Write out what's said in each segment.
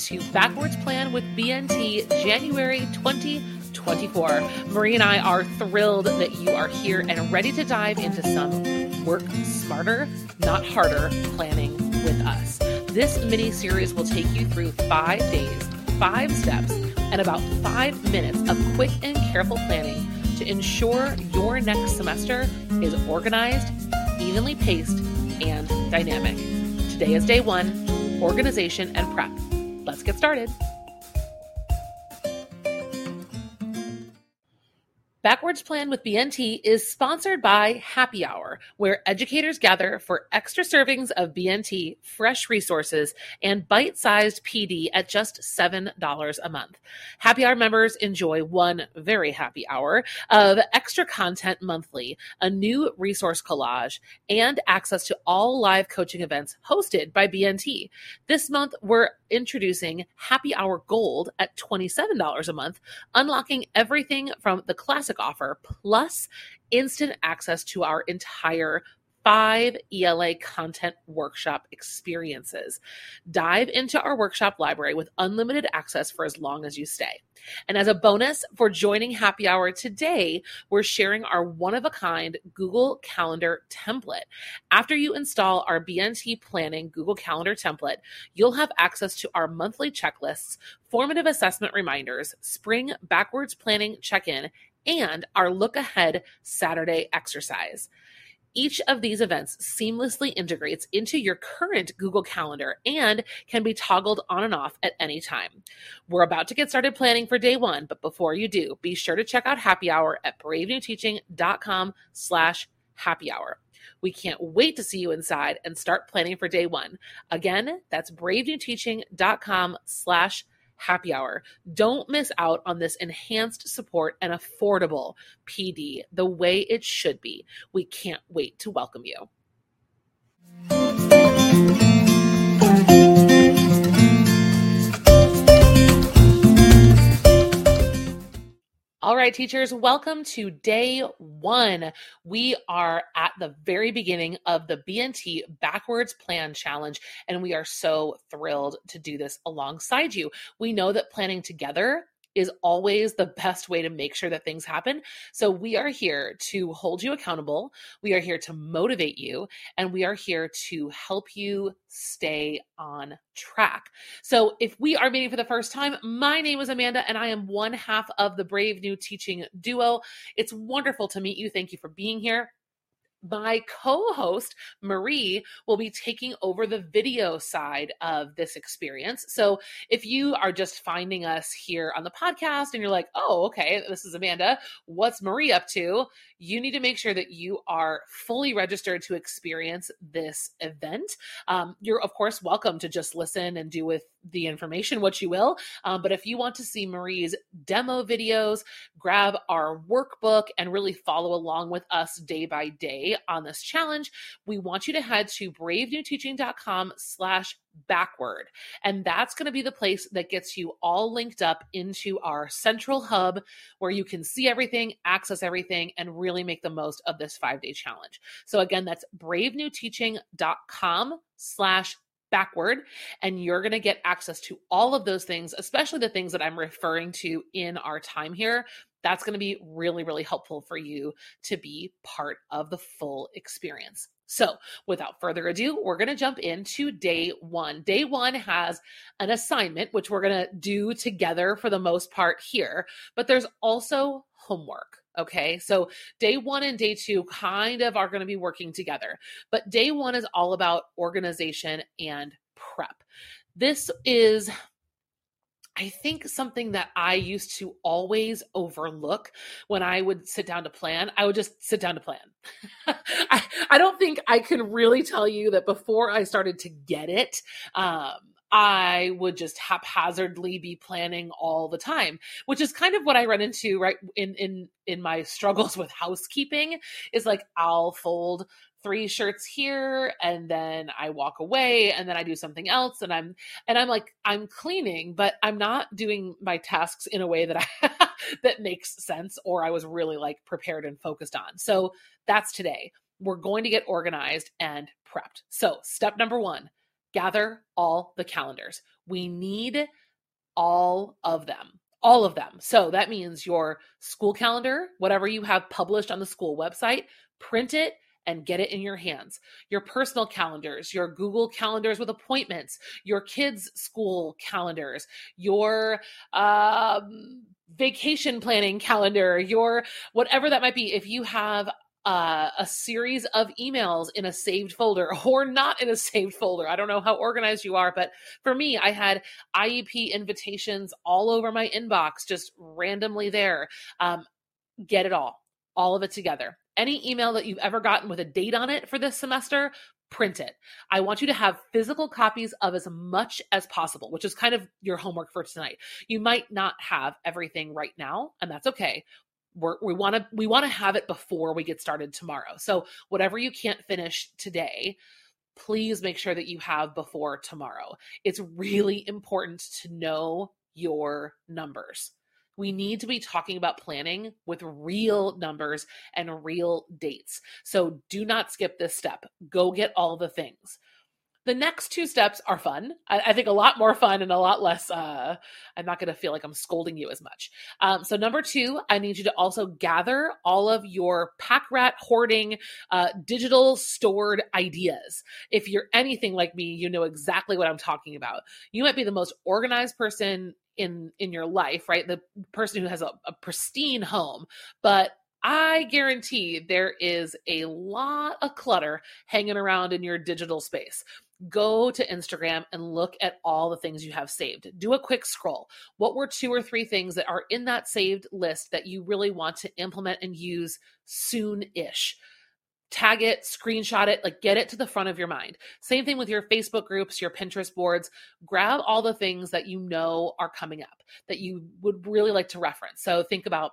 to Backwards Plan with BNT January 2024. Marie and I are thrilled that you are here and ready to dive into some work smarter, not harder planning with us. This mini series will take you through five days, five steps, and about five minutes of quick and careful planning to ensure your next semester is organized, evenly paced, and dynamic. Today is day one organization and prep. Let's get started. Backwards Plan with BNT is sponsored by Happy Hour, where educators gather for extra servings of BNT, fresh resources, and bite sized PD at just $7 a month. Happy Hour members enjoy one very happy hour of extra content monthly, a new resource collage, and access to all live coaching events hosted by BNT. This month, we're introducing Happy Hour Gold at $27 a month, unlocking everything from the classic offer plus instant access to our entire five ELA content workshop experiences. Dive into our workshop library with unlimited access for as long as you stay. And as a bonus for joining Happy Hour today, we're sharing our one of a kind Google Calendar template. After you install our BNT Planning Google Calendar template, you'll have access to our monthly checklists, formative assessment reminders, spring backwards planning check in, and our look ahead Saturday exercise. Each of these events seamlessly integrates into your current Google Calendar and can be toggled on and off at any time. We're about to get started planning for day one, but before you do, be sure to check out Happy Hour at bravenewteaching.com slash happy hour. We can't wait to see you inside and start planning for day one. Again, that's bravenewteaching.com slash happy hour. Don't miss out on this enhanced support and affordable PD the way it should be. We can't wait to welcome you. All right, teachers, welcome to day one. We are at the very beginning of the BNT Backwards Plan Challenge, and we are so thrilled to do this alongside you. We know that planning together is always the best way to make sure that things happen. So we are here to hold you accountable. We are here to motivate you and we are here to help you stay on track. So if we are meeting for the first time, my name is Amanda and I am one half of the Brave New Teaching Duo. It's wonderful to meet you. Thank you for being here my co host, Marie, will be taking over the video side of this experience. So if you are just finding us here on the podcast and you're like, oh, okay, this is Amanda, what's Marie up to? You need to make sure that you are fully registered to experience this event. Um, you're, of course, welcome to just listen and do with the information what you will. Um, but if you want to see Marie's demo videos, grab our workbook, and really follow along with us day by day on this challenge, we want you to head to bravenewteaching.com slash backward. And that's going to be the place that gets you all linked up into our central hub where you can see everything, access everything, and really make the most of this five day challenge. So again, that's bravenewteaching.com slash backward and you're going to get access to all of those things especially the things that i'm referring to in our time here that's going to be really really helpful for you to be part of the full experience. So without further ado we're going to jump into day one. Day one has an assignment which we're going to do together for the most part here but there's also homework Okay, so day one and day two kind of are going to be working together, but day one is all about organization and prep. This is I think something that I used to always overlook when I would sit down to plan, I would just sit down to plan. I, I don't think I can really tell you that before I started to get it, um, I would just haphazardly be planning all the time, which is kind of what I run into right in in in my struggles with housekeeping is like I'll fold three shirts here and then I walk away and then I do something else and I'm and I'm like I'm cleaning but I'm not doing my tasks in a way that I that makes sense or I was really like prepared and focused on. So that's today. We're going to get organized and prepped. So, step number 1, gather all the calendars. We need all of them all of them. So that means your school calendar, whatever you have published on the school website, print it and get it in your hands. Your personal calendars, your Google calendars with appointments, your kids' school calendars, your um, vacation planning calendar, your whatever that might be. If you have uh, a series of emails in a saved folder or not in a saved folder. I don't know how organized you are, but for me, I had IEP invitations all over my inbox, just randomly there. Um, get it all, all of it together. Any email that you've ever gotten with a date on it for this semester, print it. I want you to have physical copies of as much as possible, which is kind of your homework for tonight. You might not have everything right now, and that's okay we're, we want to we want to have it before we get started tomorrow. So whatever you can't finish today, please make sure that you have before tomorrow. It's really important to know your numbers. We need to be talking about planning with real numbers and real dates. So do not skip this step. Go get all the things. The next two steps are fun. I, I think a lot more fun and a lot less. Uh, I'm not going to feel like I'm scolding you as much. Um, so, number two, I need you to also gather all of your pack rat hoarding, uh, digital stored ideas. If you're anything like me, you know exactly what I'm talking about. You might be the most organized person in in your life, right? The person who has a, a pristine home, but I guarantee there is a lot of clutter hanging around in your digital space go to Instagram and look at all the things you have saved. Do a quick scroll. What were two or three things that are in that saved list that you really want to implement and use soon ish? Tag it, screenshot it, like get it to the front of your mind. Same thing with your Facebook groups, your Pinterest boards. Grab all the things that you know are coming up that you would really like to reference. So think about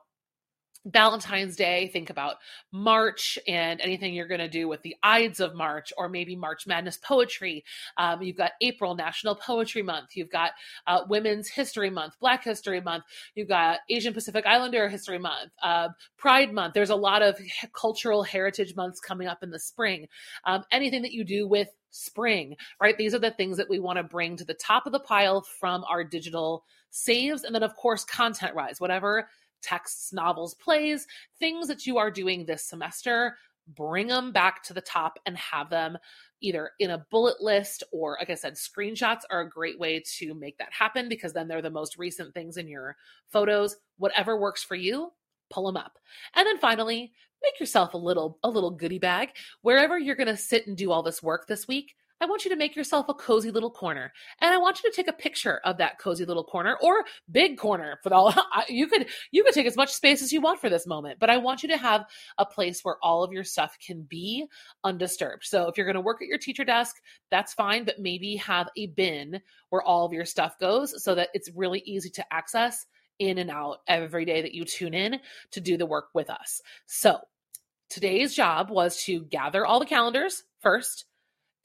Valentine's Day, think about March and anything you're going to do with the Ides of March or maybe March Madness poetry. Um, you've got April, National Poetry Month. You've got uh, Women's History Month, Black History Month. You've got Asian Pacific Islander History Month, uh, Pride Month. There's a lot of cultural heritage months coming up in the spring. Um, anything that you do with spring, right? These are the things that we want to bring to the top of the pile from our digital saves. And then, of course, content rise, whatever texts, novels, plays, things that you are doing this semester, bring them back to the top and have them either in a bullet list or, like I said, screenshots are a great way to make that happen because then they're the most recent things in your photos. Whatever works for you, pull them up. And then finally, make yourself a little a little goodie bag wherever you're going to sit and do all this work this week I want you to make yourself a cozy little corner. And I want you to take a picture of that cozy little corner or big corner for all you could you could take as much space as you want for this moment, but I want you to have a place where all of your stuff can be undisturbed. So if you're going to work at your teacher desk, that's fine, but maybe have a bin where all of your stuff goes so that it's really easy to access in and out every day that you tune in to do the work with us. So, today's job was to gather all the calendars first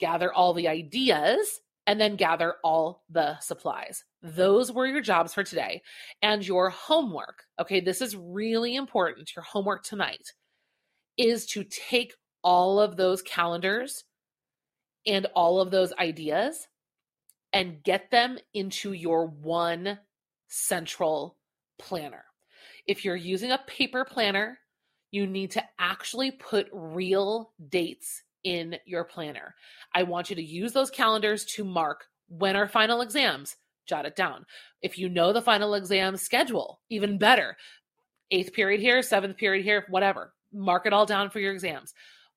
gather all the ideas, and then gather all the supplies. Those were your jobs for today. And your homework, okay, this is really important. Your homework tonight is to take all of those calendars and all of those ideas and get them into your one central planner. If you're using a paper planner, you need to actually put real dates in your planner. I want you to use those calendars to mark when our final exams. Jot it down. If you know the final exam schedule, even better. Eighth period here, seventh period here, whatever. Mark it all down for your exams.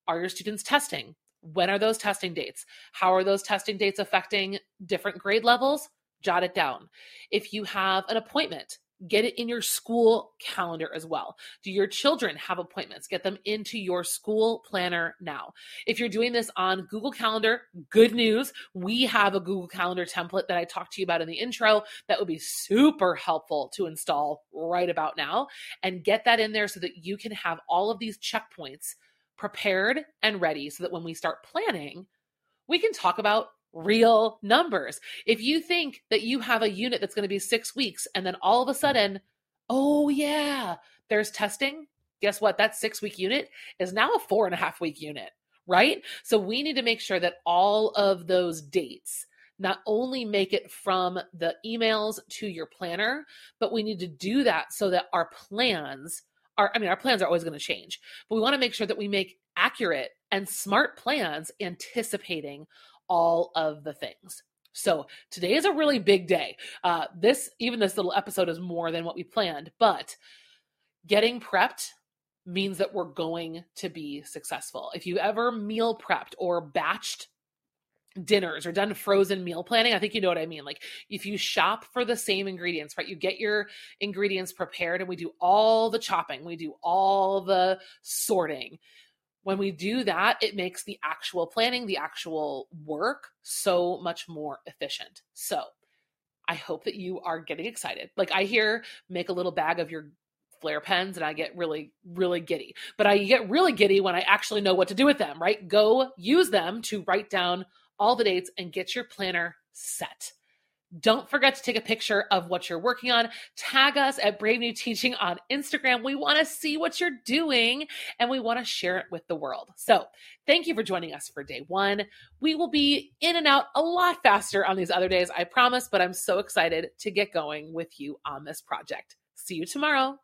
Are your students testing? When are those testing dates? How are those testing dates affecting different grade levels? Jot it down. If you have an appointment, get it in your school calendar as well. Do your children have appointments? Get them into your school planner now. If you're doing this on Google Calendar, good news. We have a Google Calendar template that I talked to you about in the intro that would be super helpful to install right about now and get that in there so that you can have all of these checkpoints prepared and ready so that when we start planning, we can talk about real numbers. If you think that you have a unit that's going to be six weeks and then all of a sudden, oh yeah, there's testing, guess what? That six week unit is now a four and a half week unit, right? So we need to make sure that all of those dates not only make it from the emails to your planner, but we need to do that so that our plans are, I mean, our plans are always going to change, but we want to make sure that we make accurate and smart plans anticipating all of the things. So today is a really big day. Uh, this, even this little episode is more than what we planned, but getting prepped means that we're going to be successful. If you ever meal prepped or batched dinners or done frozen meal planning, I think you know what I mean. Like if you shop for the same ingredients, right? You get your ingredients prepared and we do all the chopping, we do all the sorting. When we do that, it makes the actual planning, the actual work so much more efficient. So, I hope that you are getting excited. Like I hear make a little bag of your Flair pens and I get really, really giddy. But I get really giddy when I actually know what to do with them, right? Go use them to write down all the dates and get your planner set. Don't forget to take a picture of what you're working on. Tag us at Brave New Teaching on Instagram. We want to see what you're doing and we want to share it with the world. So, thank you for joining us for day one. We will be in and out a lot faster on these other days, I promise, but I'm so excited to get going with you on this project. See you tomorrow.